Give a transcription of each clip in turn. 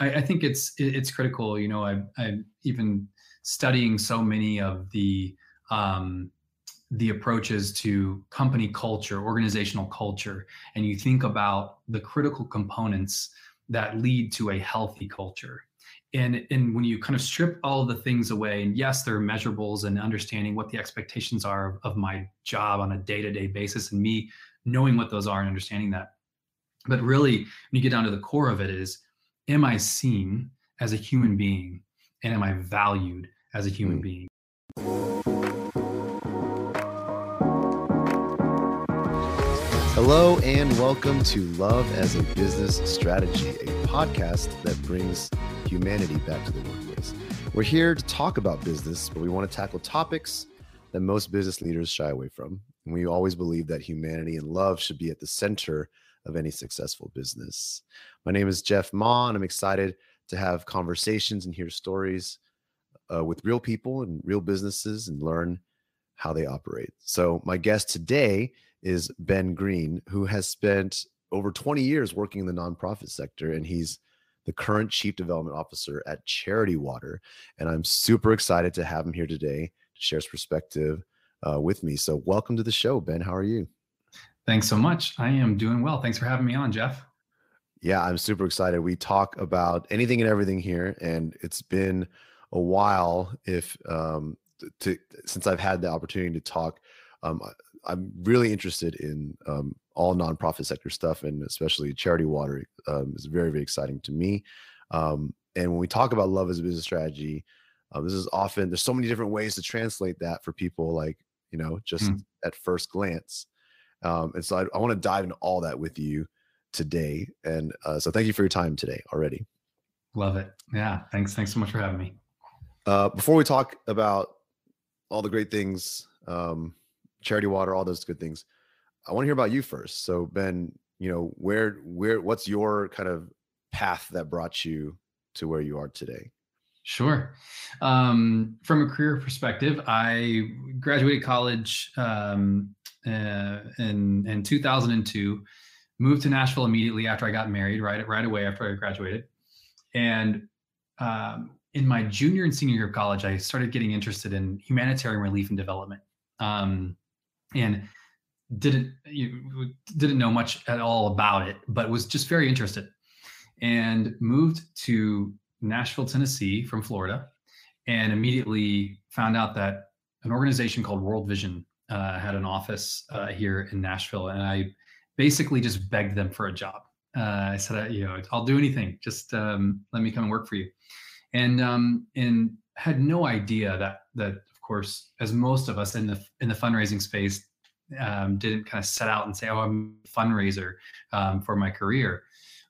I, I think it's it's critical. You know, I I even studying so many of the um, the approaches to company culture, organizational culture, and you think about the critical components that lead to a healthy culture. And, and when you kind of strip all of the things away, and yes, there are measurables and understanding what the expectations are of, of my job on a day to day basis, and me knowing what those are and understanding that. But really, when you get down to the core of it, is am I seen as a human being and am I valued as a human mm. being? Hello, and welcome to Love as a Business Strategy, a podcast that brings humanity back to the workplace. We're here to talk about business, but we want to tackle topics that most business leaders shy away from. And we always believe that humanity and love should be at the center of any successful business. My name is Jeff Ma, and I'm excited to have conversations and hear stories uh, with real people and real businesses and learn how they operate. So, my guest today is Ben Green, who has spent over 20 years working in the nonprofit sector, and he's the current chief development officer at Charity Water. And I'm super excited to have him here today to share his perspective uh, with me. So, welcome to the show, Ben. How are you? Thanks so much. I am doing well. Thanks for having me on, Jeff. Yeah, I'm super excited. We talk about anything and everything here, and it's been a while. If um, to since I've had the opportunity to talk, um, I'm really interested in um, all nonprofit sector stuff, and especially charity water um, is very, very exciting to me. Um, and when we talk about love as a business strategy, uh, this is often there's so many different ways to translate that for people, like you know, just mm. at first glance. Um, and so I, I want to dive into all that with you today. And uh, so thank you for your time today already. Love it. Yeah. Thanks. Thanks so much for having me. Uh, before we talk about all the great things um, charity water, all those good things. I want to hear about you first. So Ben, you know, where where what's your kind of path that brought you to where you are today? Sure. Um, from a career perspective, I graduated college um, uh, in in 2002. Moved to Nashville immediately after I got married, right right away after I graduated, and um, in my junior and senior year of college, I started getting interested in humanitarian relief and development. Um, and didn't you didn't know much at all about it, but was just very interested, and moved to Nashville, Tennessee from Florida, and immediately found out that an organization called World Vision uh, had an office uh, here in Nashville, and I basically just begged them for a job. Uh, I said, you know, I'll do anything. Just um, let me come and work for you, and um, and had no idea that that of course, as most of us in the in the fundraising space, um, didn't kind of set out and say, "Oh, I'm a fundraiser um, for my career,"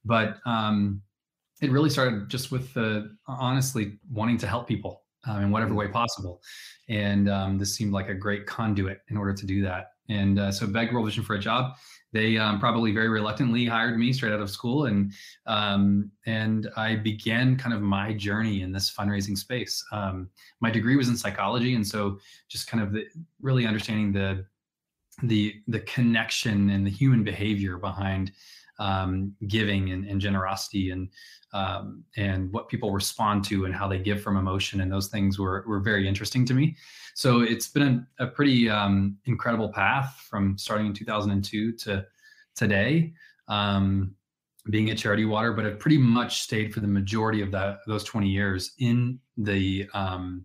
but um, it really started just with the honestly wanting to help people um, in whatever way possible, and um, this seemed like a great conduit in order to do that. And uh, so, begged World Vision for a job, they um, probably very reluctantly hired me straight out of school, and um, and I began kind of my journey in this fundraising space. Um, my degree was in psychology, and so just kind of the, really understanding the the the connection and the human behavior behind um, giving and, and, generosity and um, and what people respond to and how they give from emotion and those things were were very interesting to me. So it's been a, a pretty um, incredible path from starting in 2002 to today, um, being at Charity Water, but I've pretty much stayed for the majority of that those 20 years in the um,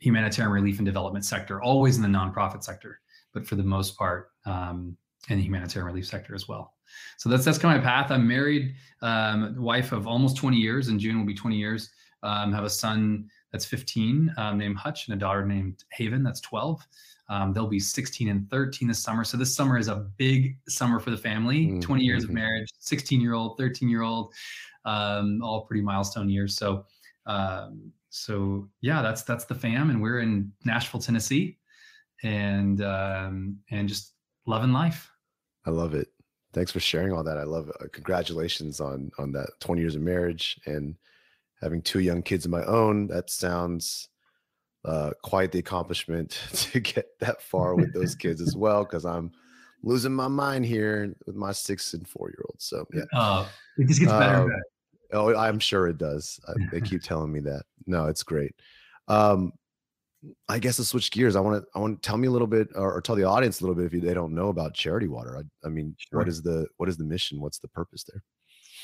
humanitarian relief and development sector, always in the nonprofit sector, but for the most part um, in the humanitarian relief sector as well. So that's that's kind of my path. I'm married, um, wife of almost 20 years. In June will be 20 years. Um, have a son that's 15 um, named Hutch and a daughter named Haven that's 12. Um, they'll be 16 and 13 this summer. So this summer is a big summer for the family. Mm-hmm. 20 years of marriage, 16 year old, 13 year old, um, all pretty milestone years. So, um, so yeah, that's that's the fam, and we're in Nashville, Tennessee, and um, and just loving life. I love it. Thanks for sharing all that. I love it. Uh, congratulations on on that 20 years of marriage and having two young kids of my own. That sounds uh, quite the accomplishment to get that far with those kids as well. Because I'm losing my mind here with my six and four year olds. So yeah, uh, it just gets better. Um, Oh, I'm sure it does. they keep telling me that. No, it's great. Um, I guess to switch gears, I want to I want to tell me a little bit, or, or, tell the audience a little bit if you, they don't know about Charity Water. I, I mean, sure. what is the what is the mission? What's the purpose there?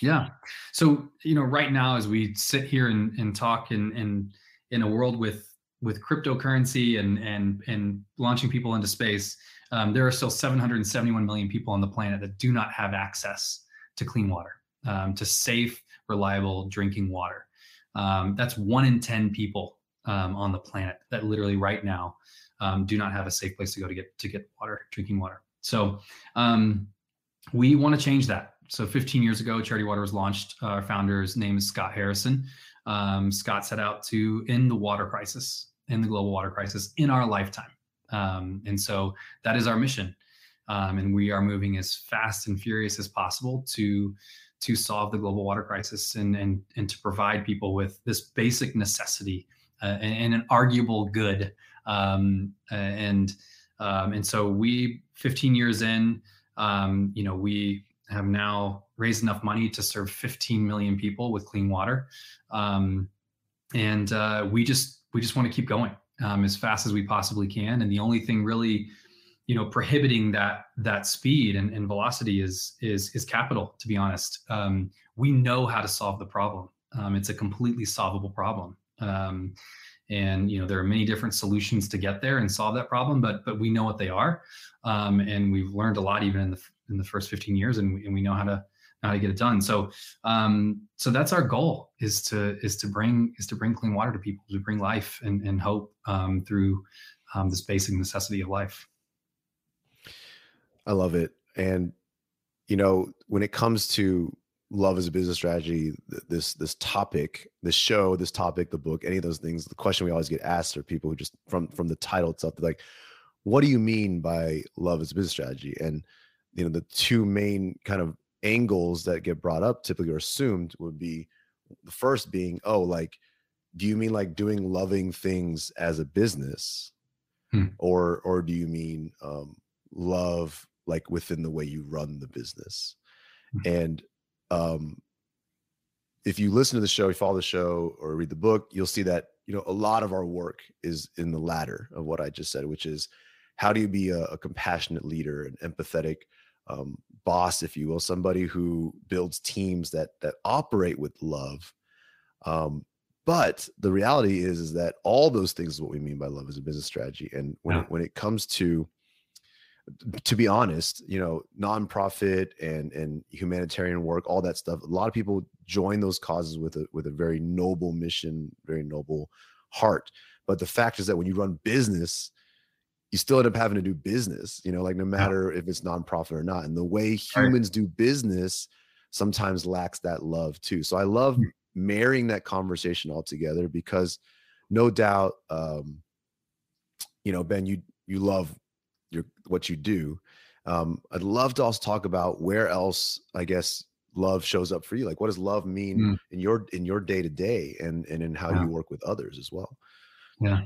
Yeah. So you know, right now as we sit here and, and talk in in in a world with with cryptocurrency and and and launching people into space, um, there are still 771 million people on the planet that do not have access to clean water, um, to safe, reliable drinking water. Um, that's one in 10 people um, on the planet that literally right now um, do not have a safe place to go to get to get water, drinking water. So um, we want to change that. So 15 years ago, Charity Water was launched. Our founder's name is Scott Harrison. Scott set out to end the water crisis, end the global water crisis in our lifetime. Um, and so that is our mission. Um, and we are moving as fast and furious as possible to to solve the global water crisis and and and to provide people with this basic necessity uh, and, and, an arguable good. Um, and um, and so we, 15 years in, um, you know, we have now raised enough money to serve 15 million people with clean water, um, and uh, we just we just want to keep going um, as fast as we possibly can. And the only thing really, you know, prohibiting that that speed and, and velocity is is is capital. To be honest, um, we know how to solve the problem. Um, it's a completely solvable problem. Um, and you know there are many different solutions to get there and solve that problem but but we know what they are um, and we've learned a lot even in the in the first 15 years and we, and we know how to how to get it done. So um, so that's our goal is to is to bring is to bring clean water to people, to bring life and, and hope um, through um, this basic necessity of life. I love it. And you know, when it comes to love as a business strategy, this this topic, this show, this topic, the book, any of those things, the question we always get asked are people who just from from the title itself, like, what do you mean by love as a business strategy? And you know, the two main kind of angles that get brought up typically are assumed would be the first being, oh, like, do you mean like doing loving things as a business? Hmm. Or or do you mean um love like within the way you run the business? Hmm. And um if you listen to the show, you follow the show or read the book, you'll see that you know a lot of our work is in the latter of what I just said, which is how do you be a, a compassionate leader, an empathetic um, boss, if you will, somebody who builds teams that that operate with love. Um, but the reality is, is that all those things is what we mean by love as a business strategy. And when yeah. when it comes to to be honest, you know, nonprofit and and humanitarian work, all that stuff. A lot of people join those causes with a with a very noble mission, very noble heart. But the fact is that when you run business, you still end up having to do business, you know, like no matter if it's nonprofit or not. And the way humans right. do business sometimes lacks that love too. So I love mm-hmm. marrying that conversation all together because no doubt, um, you know, Ben, you you love your what you do. Um, I'd love to also talk about where else, I guess, love shows up for you. Like, what does love mean mm. in your in your day to day, and and in how yeah. you work with others as well. Yeah.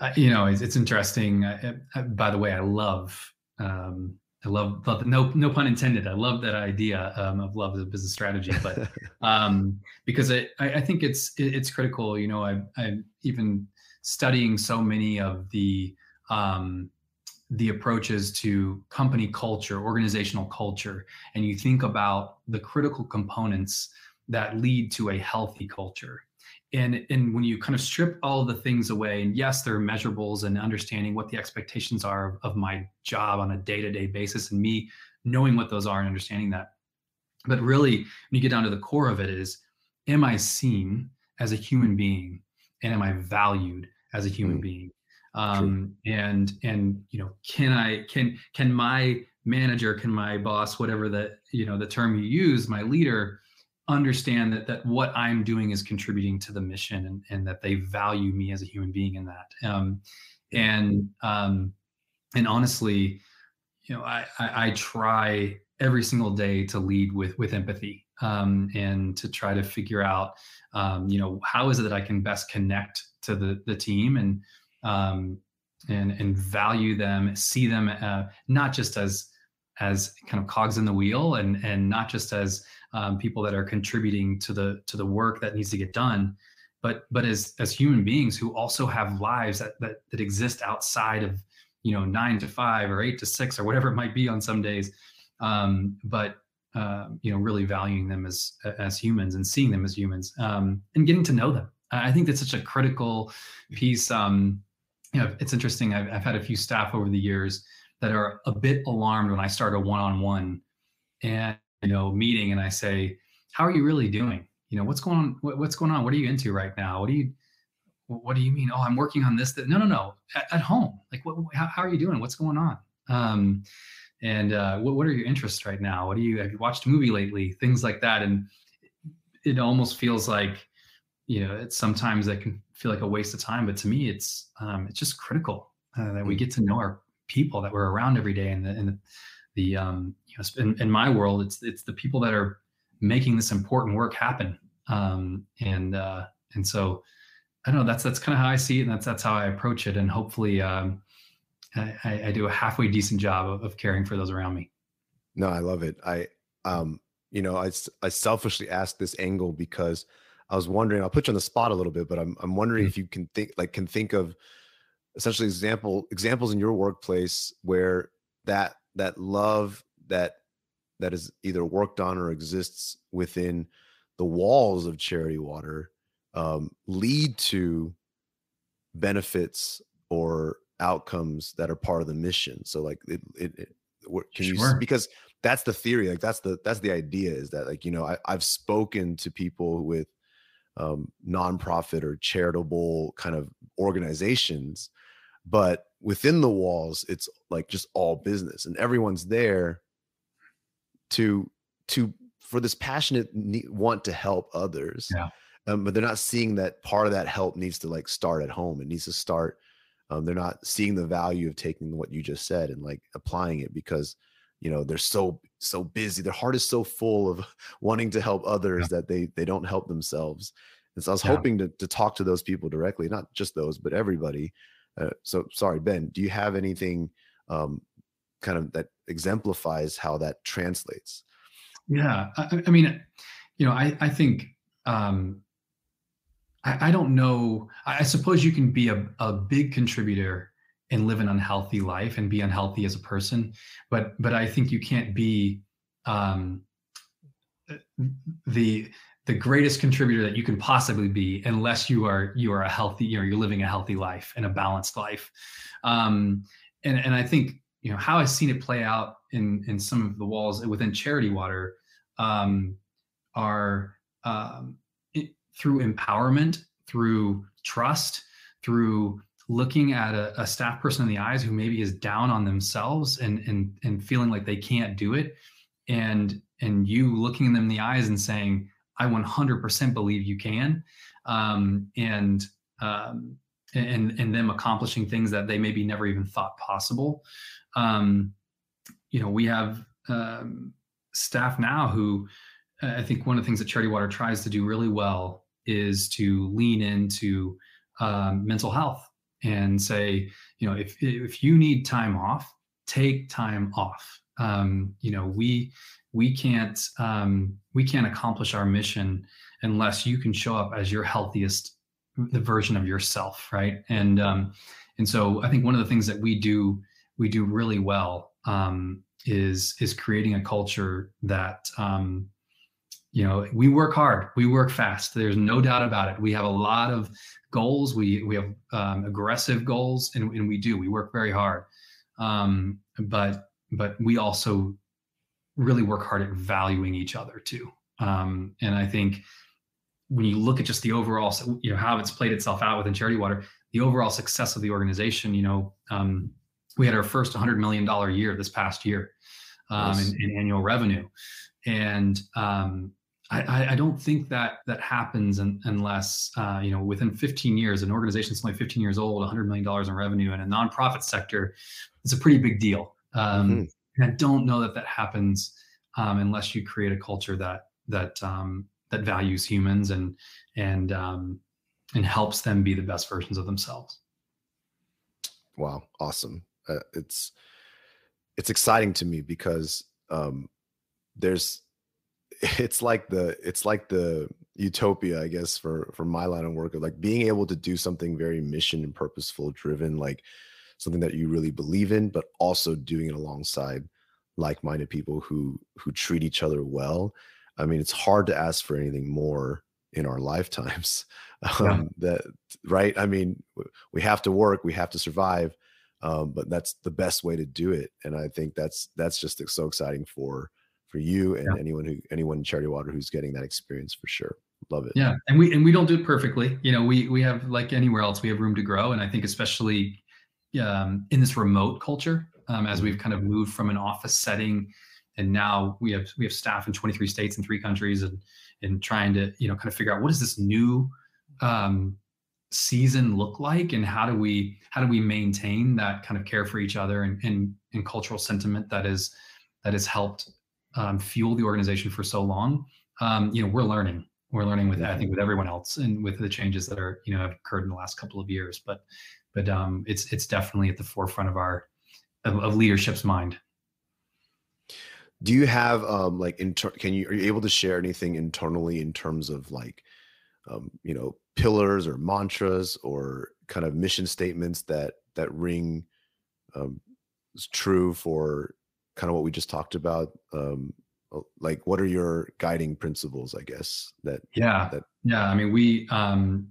Uh, you know, it's, it's interesting. Uh, uh, by the way, I love, um, I love, love, no, no pun intended. I love that idea um, of love as a business strategy, but um, because I, I think it's, it's critical. You know, I, I'm even studying so many of the, um, the approaches to company culture, organizational culture, and you think about the critical components that lead to a healthy culture. And and when you kind of strip all of the things away and yes there are measurables and understanding what the expectations are of, of my job on a day-to-day basis and me knowing what those are and understanding that. But really when you get down to the core of it is am i seen as a human being and am i valued as a human mm. being um, and and you know can i can can my manager can my boss whatever the you know the term you use my leader understand that that what I'm doing is contributing to the mission and, and that they value me as a human being in that. Um, and um, and honestly, you know, I, I, I try every single day to lead with with empathy um, and to try to figure out, um, you know, how is it that I can best connect to the the team and um, and and value them, see them uh, not just as as kind of cogs in the wheel and and not just as um, people that are contributing to the to the work that needs to get done but but as as human beings who also have lives that that, that exist outside of you know nine to five or eight to six or whatever it might be on some days um, but uh, you know really valuing them as as humans and seeing them as humans um, and getting to know them. I think that's such a critical piece um, you know it's interesting I've, I've had a few staff over the years that are a bit alarmed when i start a one-on-one and you know meeting and i say how are you really doing? You know what's going on what, what's going on? What are you into right now? What do you what do you mean? Oh i'm working on this that no no no at, at home. Like what how, how, are you doing? What's going on? Um and uh what, what are your interests right now? What do you have you watched a movie lately? Things like that. And it almost feels like you know it's sometimes that can feel like a waste of time but to me it's um it's just critical uh, that we mm. get to know our people that we're around every day and the, and the, the um you know in, in my world it's it's the people that are making this important work happen. Um, and uh, and so I don't know. That's that's kind of how I see it, and that's that's how I approach it. And hopefully, um, I, I, do a halfway decent job of, of, caring for those around me. No, I love it. I um, you know, I I selfishly asked this angle because I was wondering. I'll put you on the spot a little bit, but I'm I'm wondering mm-hmm. if you can think like can think of essentially example examples in your workplace where that that love that that is either worked on or exists within the walls of charity water um, lead to benefits or outcomes that are part of the mission so like it, it, it can sure. you because that's the theory like that's the that's the idea is that like you know I, i've spoken to people with um, nonprofit or charitable kind of organizations but within the walls it's like just all business and everyone's there to to for this passionate need, want to help others yeah. um, but they're not seeing that part of that help needs to like start at home it needs to start um, they're not seeing the value of taking what you just said and like applying it because you know they're so so busy their heart is so full of wanting to help others yeah. that they they don't help themselves and so i was yeah. hoping to, to talk to those people directly not just those but everybody uh, so sorry ben do you have anything um, kind of that exemplifies how that translates. Yeah, I, I mean, you know, I I think um, I, I don't know. I, I suppose you can be a, a big contributor and live an unhealthy life and be unhealthy as a person, but but I think you can't be um, the the greatest contributor that you can possibly be unless you are you are a healthy you know you're living a healthy life and a balanced life. Um and and i think you know how I've seen it play out in in some of the walls within Charity Water um, are um, it, through empowerment, through trust, through looking at a, a, staff person in the eyes who maybe is down on themselves and and and feeling like they can't do it, and and you looking them in the eyes and saying, "I 100% believe you can," um, and um, and and them accomplishing things that they maybe never even thought possible. Um, you know, we have um, staff now who I think one of the things that Charity Water tries to do really well is to lean into um, mental health and say, you know, if if you need time off, take time off. Um, you know, we we can't um, we can't accomplish our mission unless you can show up as your healthiest the version of yourself, right? And um, and so I think one of the things that we do we do really well um, is is creating a culture that um, you know we work hard we work fast there's no doubt about it we have a lot of goals we we have um, aggressive goals and, and we do we work very hard um, but but we also really work hard at valuing each other too um, and i think when you look at just the overall you know how it's played itself out within charity water the overall success of the organization you know um, we had our first $100 million year this past year um, nice. in, in, annual revenue. And um, I, I, don't think that that happens in, unless, uh, you know, within 15 years, an organization that's only 15 years old, $100 million in revenue in a nonprofit sector, it's a pretty big deal. Um, mm-hmm. And I don't know that that happens um, unless you create a culture that that um, that values humans and and um, and helps them be the best versions of themselves. Wow, awesome! uh, it's it's exciting to me because um, there's it's like the it's like the utopia i guess for for my line of work of like being able to do something very mission and purposeful driven like something that you really believe in but also doing it alongside like-minded people who who treat each other well i mean it's hard to ask for anything more in our lifetimes um, yeah. that right i mean we have to work we have to survive um, but that's the best way to do it and i think that's that's just so exciting for for you and yeah. anyone who anyone in charity water who's getting that experience for sure love it yeah and we and we don't do it perfectly you know we we have like anywhere else we have room to grow and i think especially um, in this remote culture um, as mm-hmm. we've kind of moved from an office setting and now we have we have staff in 23 states and three countries and and trying to you know kind of figure out what is this new um, season look like and how do we how do we maintain that kind of care for each other and and, and cultural sentiment that is that has helped um, fuel the organization for so long um, you know we're learning. We're learning with i think with everyone else and with the changes that are you know have occurred in the last couple of years. But but um, it's it's definitely at the forefront of our of, of leadership's mind. Do you have um like inter- can you are you able to share anything internally in terms of like um, you know pillars or mantras or kind of mission statements that that ring um, true for kind of what we just talked about um, like what are your guiding principles i guess that yeah. that yeah i mean we um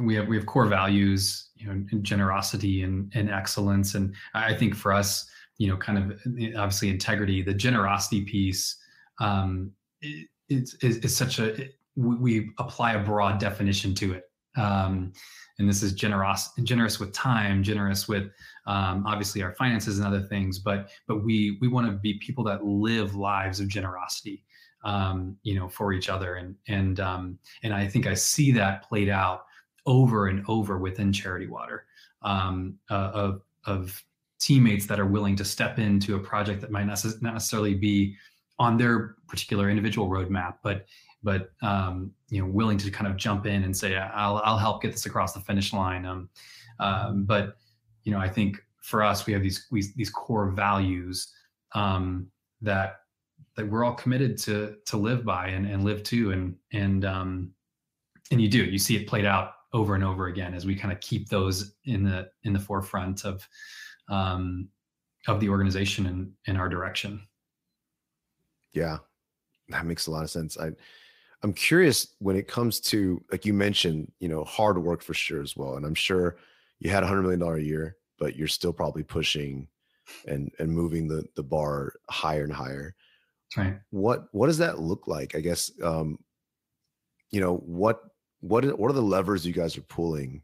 we have we have core values you know generosity and and excellence and i think for us you know kind of obviously integrity the generosity piece um it, it's, it's, such a it, we apply a broad definition to it um, and this is generous generous with time generous with um, obviously our finances and other things but but we we want to be people that live lives of generosity um, you know for each other. And and um, and i think i see that played out over and over within charity water um, uh, of of teammates that are willing to step into a project that might not necessarily be on their particular individual roadmap but but um, you know, willing to kind of jump in and say, "I'll I'll help get this across the finish line." Um, um, but you know, I think for us, we have these we, these core values um, that that we're all committed to to live by and, and live to, and and um, and you do you see it played out over and over again as we kind of keep those in the in the forefront of um, of the organization and in our direction. Yeah, that makes a lot of sense. I I'm curious when it comes to like you mentioned, you know, hard work for sure as well. And I'm sure you had a hundred million dollar a year, but you're still probably pushing and and moving the the bar higher and higher. Right. What what does that look like? I guess um, you know, what what what are the levers you guys are pulling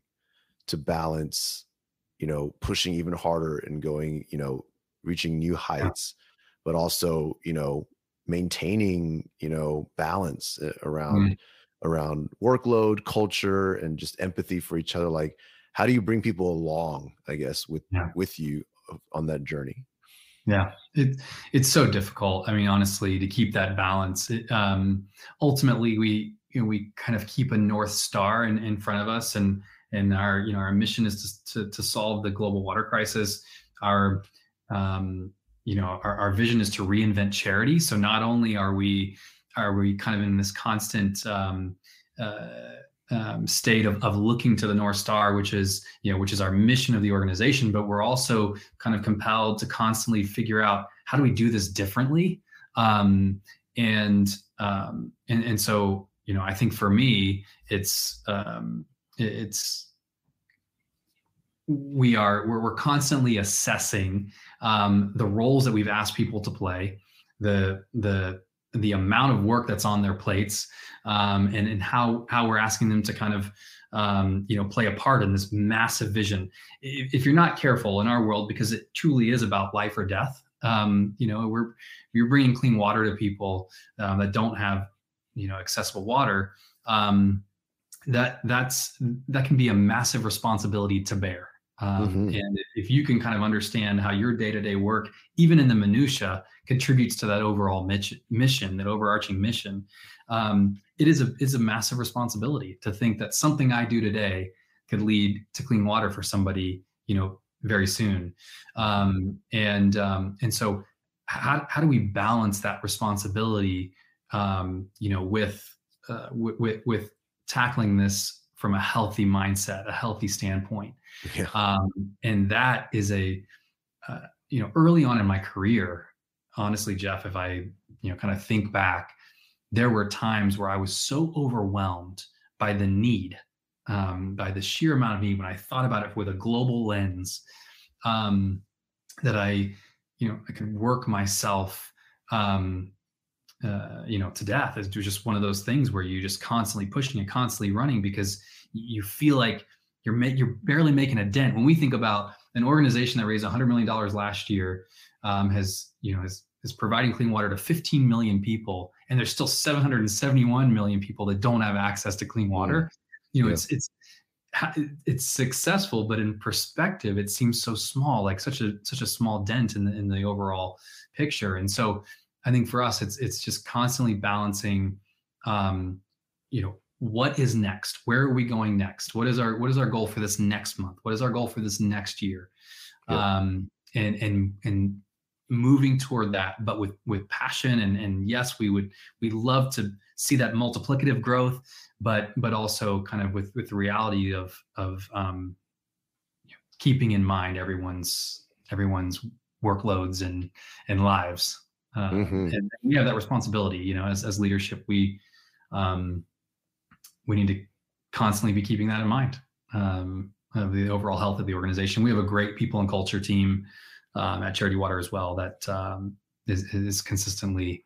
to balance, you know, pushing even harder and going, you know, reaching new heights, yeah. but also, you know, maintaining you know balance eh, around mm. around workload culture and just empathy for each other like how do you bring people along i guess with yeah. with you on that journey yeah it, it's so difficult i mean honestly to keep that balance it, um ultimately we you know we kind of keep a north star in, in front of us and and our you know our mission is to, to, to solve the global water crisis our um you know our, our vision is to reinvent charity. So not only are we are we kind of in this constant um, uh, um, state of, of looking to the north star which is you know which is our mission of the organization but we're also kind of compelled to constantly figure out how do we do this differently? Um, and um, and and so you know i think for me it's um, it's we are we're, we're constantly assessing um, the roles that we've asked people to play the the the amount of work that's on their plates um, and and how how we're asking them to kind of um, you know play a part in this massive vision. If, if, you're not careful in our world because it truly is about life or death um, you know we're you're bringing clean water to people um, that don't have you know accessible water um, that that's that can be a massive responsibility to bear um, mm-hmm. And if you can kind of understand how your day to day work, even in the minutia, contributes to that overall mission, that overarching mission, um, it is a it's a massive responsibility to think that something I do today could lead to clean water for somebody, you know, very soon. Um, and um, and so how, how do we balance that responsibility um, you know with, uh, with with tackling this from a healthy mindset a healthy standpoint yeah. um, and that is a uh, you know early on in my career honestly jeff if i you know kind of think back there were times where i was so overwhelmed by the need um, by the sheer amount of need when i thought about it with a global lens um, that i you know, I could work myself, um, uh, you know, to death. It's just one of those things where you're just constantly pushing and constantly running because you feel like you're ma- you're barely making a dent. When we think about an organization that raised 100 million dollars last year, um, has you know is is providing clean water to 15 million people, and there's still 771 million people that don't have access to clean water. Mm. You know, yeah. it's it's it's successful, but in perspective, it seems so small, like such a such a small dent in the in the overall picture. And so, I think for us, it's it's just constantly balancing, um, you know, what is next? Where are we going next? What is our what is our goal for this next month? What is our goal for this next year? Yeah. Um, and and and moving toward that, but with with passion and and yes, we would we love to see that multiplicative growth but but also kind of with with the reality of of um, keeping in mind everyone's everyone's workloads and and lives uh, mm-hmm. and we have that responsibility you know as as leadership we um, we need to constantly be keeping that in mind um, of the overall health of the organization we have a great people and culture team um, at charity water as well that um, is is consistently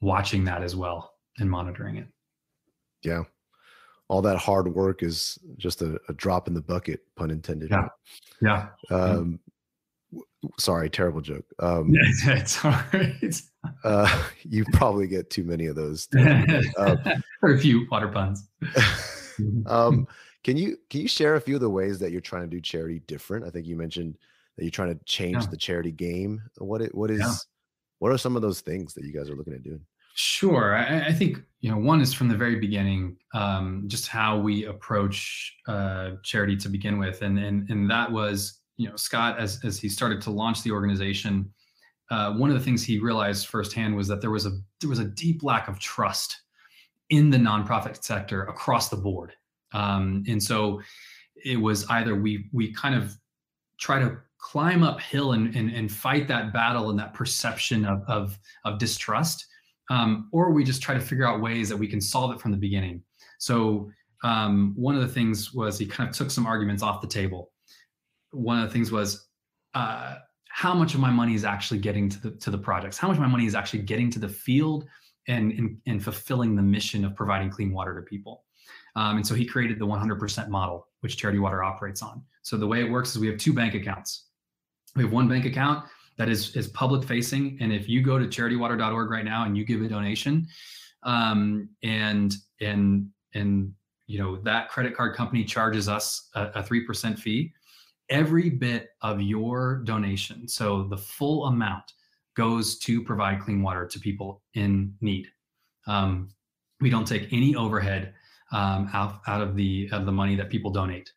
watching that as well and monitoring it yeah all that hard work is just a, a drop in the bucket, pun intended. Yeah. Yeah. Um, sorry, terrible joke. Um, it's all right. Uh, you probably get too many of those. Um, or a few water puns. um, can you can you share a few of the ways that you're trying to do charity different? I think you mentioned that you're trying to change yeah. the charity game. What it what is yeah. what are some of those things that you guys are looking at doing? Sure. I, I, think you know one is from the very beginning, um, just how we approach uh, charity to begin with, and and and that was you know Scott as as he started to launch the organization. Uh, one of the things he realized firsthand was that there was a there was a deep lack of trust in the nonprofit sector across the board, um, and so it was either we we kind of try to climb uphill and, and and fight that battle and that perception of of, of distrust um, or we just try to figure out ways that we can solve it from the beginning. So um, one of the things was he kind of took some arguments off the table. One of the things was uh, how much of my money is actually getting to the to the projects? How much of my money is actually getting to the field and and, fulfilling the mission of providing clean water to people? Um, and so he created the 100% model, which Charity Water operates on. So the way it works is we have two bank accounts. We have one bank account that is is public facing. And if you go to charitywater.org right now and you give a donation, um, and and and you know that credit card company charges us a three percent fee, every bit of your donation, so the full amount, goes to provide clean water to people in need. Um, we don't take any overhead um, out, out of the of the money that people donate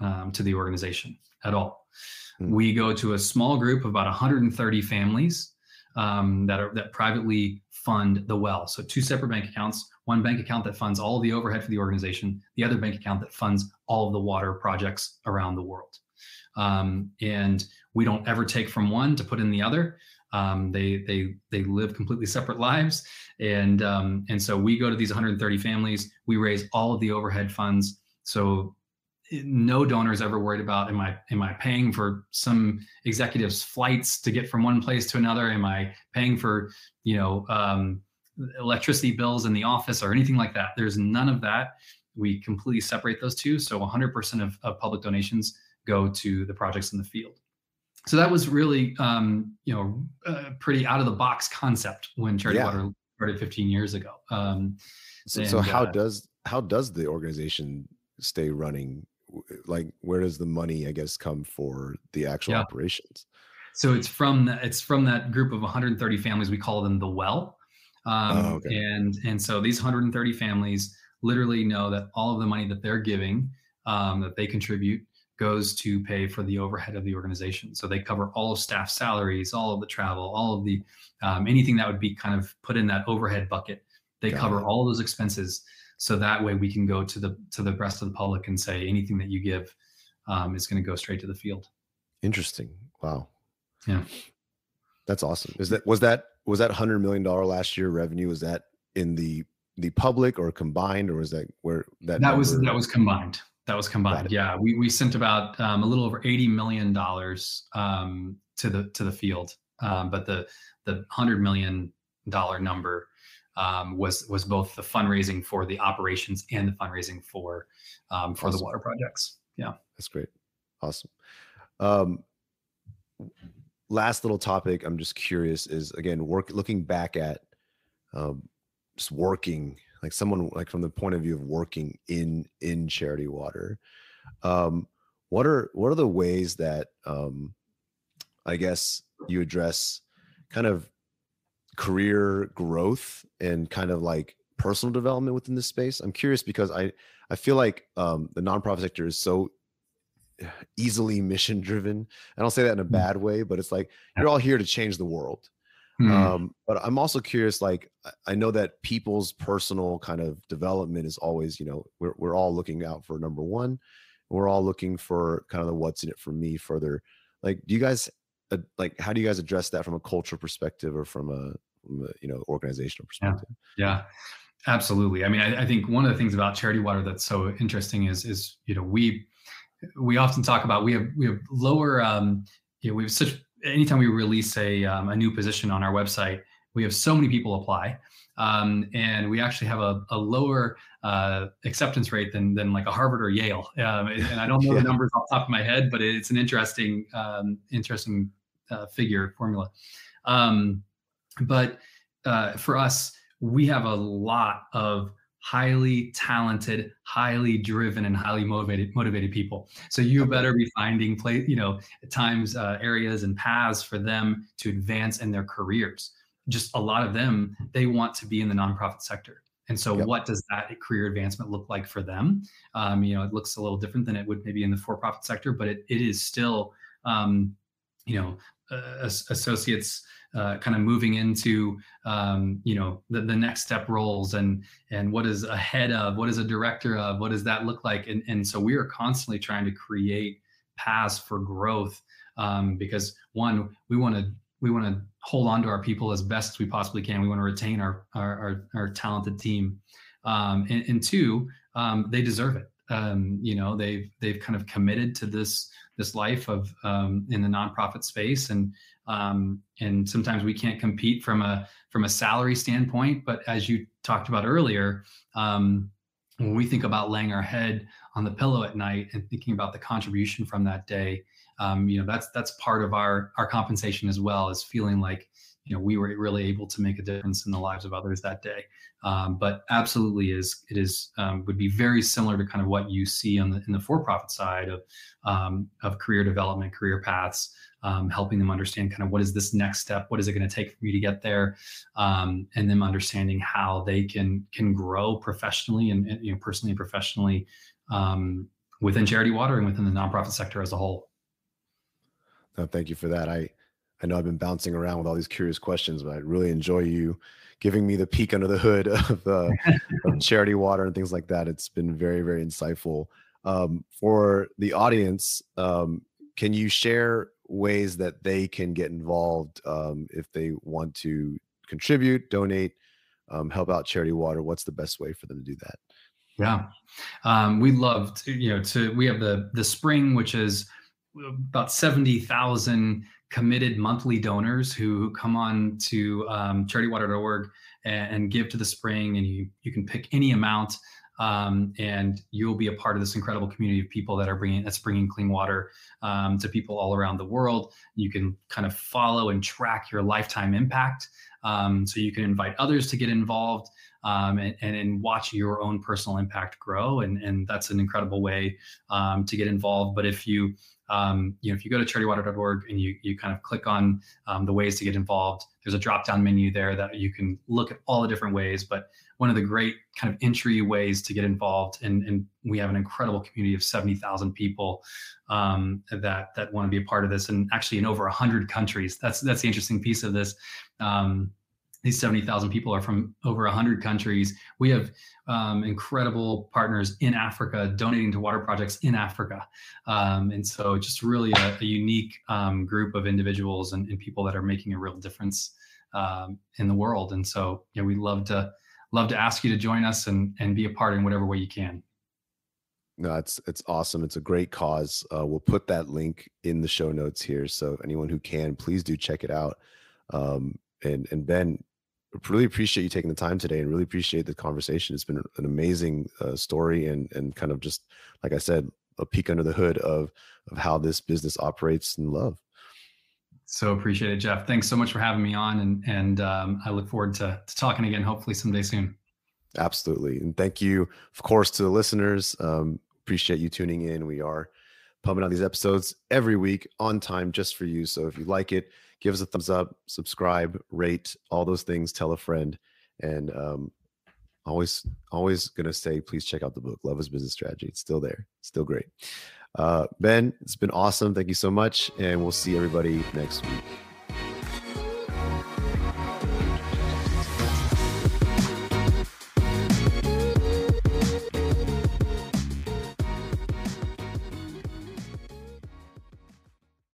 um, to the organization at all. Mm-hmm. We go to a small group of about 130 families um, that are that privately fund the well. So two separate bank accounts, one bank account that funds all of the overhead for the organization, the other bank account that funds all of the water projects around the world. Um, and we don't ever take from one to put in the other. Um, they they they live completely separate lives, and um, and so we go to these 130 families. We raise all of the overhead funds. So no donor is ever worried about am i am i paying for some executives flights to get from one place to another am i paying for you know um, electricity bills in the office or anything like that there's none of that we completely separate those two so 100% of, of public donations go to the projects in the field so that was really um, you know a pretty out of the box concept when charity yeah. water started 15 years ago um, so, and, so how uh, does how does the organization stay running like where does the money i guess come for the actual yeah. operations so it's from the, it's from that group of 130 families we call them the well um, oh, okay. and and so these 130 families literally know that all of the money that they're giving um, that they contribute goes to pay for the overhead of the organization. So they cover all of staff salaries, all of the travel, all of the um, anything that would be kind of put in that overhead bucket. They Got cover it. all of those expenses. So that way we can go to the to the rest of the public and say anything that you give um, is going to go straight to the field. Interesting. Wow. Yeah. That's awesome. Is that was that was that hundred million dollar last year revenue? Was that in the the public or combined, or was that where that that was that was combined? That was combined. Yeah, we we sent about um, a little over eighty million dollars um, to the to the field, um, but the the hundred million dollar number um, was was both the fundraising for the operations and the fundraising for um, for awesome. the water projects. Yeah, that's great. Awesome. Um, last little topic. I'm just curious. Is again work looking back at um, just working like someone like from the point of view of working in in charity water um what are what are the ways that um i guess you address kind of career growth and kind of like personal development within this space? I'm curious because i i feel like um the nonprofit sector is so easily mission driven i don't say that in a mm. bad way but it's like you're all here to change the world Mm. Um, but I'm also curious, like, I know that people's personal kind of development is always, you know, we're, we're all looking out for number one. We're all looking for kind of the what's in it for me further. Like, do you guys, uh, like, how do you guys address that from a cultural perspective or from a, from a you know, organizational perspective? Yeah. yeah. Absolutely. I mean, I, I think one of the things about Charity Water that's so interesting is, is, you know, we, we often talk about, we have, we have lower, um, you know, we have such anytime we release a, um, a new position on our website, we have so many people apply. Um, and we actually have a, a lower uh, acceptance rate than, than like a Harvard or Yale. Um, and I don't know yeah. the numbers off the top of my head, but it's an interesting, um, interesting uh, figure formula. Um, but uh, for us, we have a lot of highly talented, highly driven, and highly motivated motivated people. So you better be finding play, you know, at times uh, areas and paths for them to advance in their careers. Just a lot of them, they want to be in the nonprofit sector. And so, yep. what does that career advancement look like for them? Um, you know, it looks a little different than it would maybe in the for-profit sector, but it, it is still, um, you know, uh, associates uh, kind of moving into um, you know the, the next step roles and and what is ahead of what is a director of what does that look like? And, and so we are constantly trying to create paths for growth um, because one we want to we want to hold on to our people as best as we possibly can. We want to retain our our, our, our talented team. Um, and, and, two um, they deserve it. Um, you know they've they've kind of committed to this this life of um, in the nonprofit space and um, and sometimes we can't compete from a from a salary standpoint but as you talked about earlier um, when we think about laying our head on the pillow at night and thinking about the contribution from that day um, you know that's that's part of our our compensation as well as feeling like you know we were really able to make a difference in the lives of others that day. Um, but absolutely is it is um, would be very similar to kind of what you see on the in the for-profit side of um, of career development career paths um, helping them understand kind of what is this next step what is it going to take for me to get there um, and them understanding how they can can grow professionally and, and you know personally and professionally um, within charity water and within the nonprofit sector as a whole. No, thank you for that. I I know I've been bouncing around with all these curious questions, but I really enjoy you giving me the peek under the hood of, uh, of charity water and things like that. It's been very, very insightful. Um, for the audience, um, can you share ways that they can get involved um, if they want to contribute, donate, um, help out charity water? What's the best way for them to do that? Yeah, um, we love to, you know, to we have the the spring, which is about seventy thousand committed monthly donors who come on to um, charitywater.org and, and, give to the spring and you, you can pick any amount um, and you'll be a part of this incredible community of people that are bringing that's bringing clean water um, to people all around the world. You can kind of follow and track your lifetime impact um, so you can invite others to get involved um, and, and, and, watch your own personal impact grow and, and that's an incredible way um, to get involved. But if you um, you know, if you go to charitywater.org and you you kind of click on um, the ways to get involved, there's a drop down menu there that you can look at all the different ways. But one of the great kind of entry ways to get involved, and, and we have an incredible community of 70,000 people um, that that want to be a part of this, and actually in over 100 countries. That's that's the interesting piece of this. Um, these 70,000 people are from over 100 countries. We have um, incredible partners in Africa donating to water projects in Africa. Um, and so it's just really a, a unique um, group of individuals and, and, people that are making a real difference um, in the world. And so, you know, we love to love to ask you to join us and, and be a part in whatever way you can. No, it's it's awesome. It's a great cause. Uh, we'll put that link in the show notes here, so anyone who can, please do check it out. Um, and and Ben, really appreciate you taking the time today and really appreciate the conversation. It's been an amazing uh, story and and kind of just like I said, a peek under the hood of of how this business operates in love. So appreciate it, Jeff. Thanks so much for having me on, and and um, I look forward to, to talking again, hopefully someday soon. Absolutely, and thank you, of course, to the listeners. Um, appreciate you tuning in. We are pumping out these episodes every week on time just for you. So if you like it, give us a thumbs up, subscribe, rate, all those things, tell a friend. And um, always, always gonna say, please check out the book, Love is Business Strategy. It's still there, it's still great. Uh, ben, it's been awesome. Thank you so much. And we'll see everybody next week.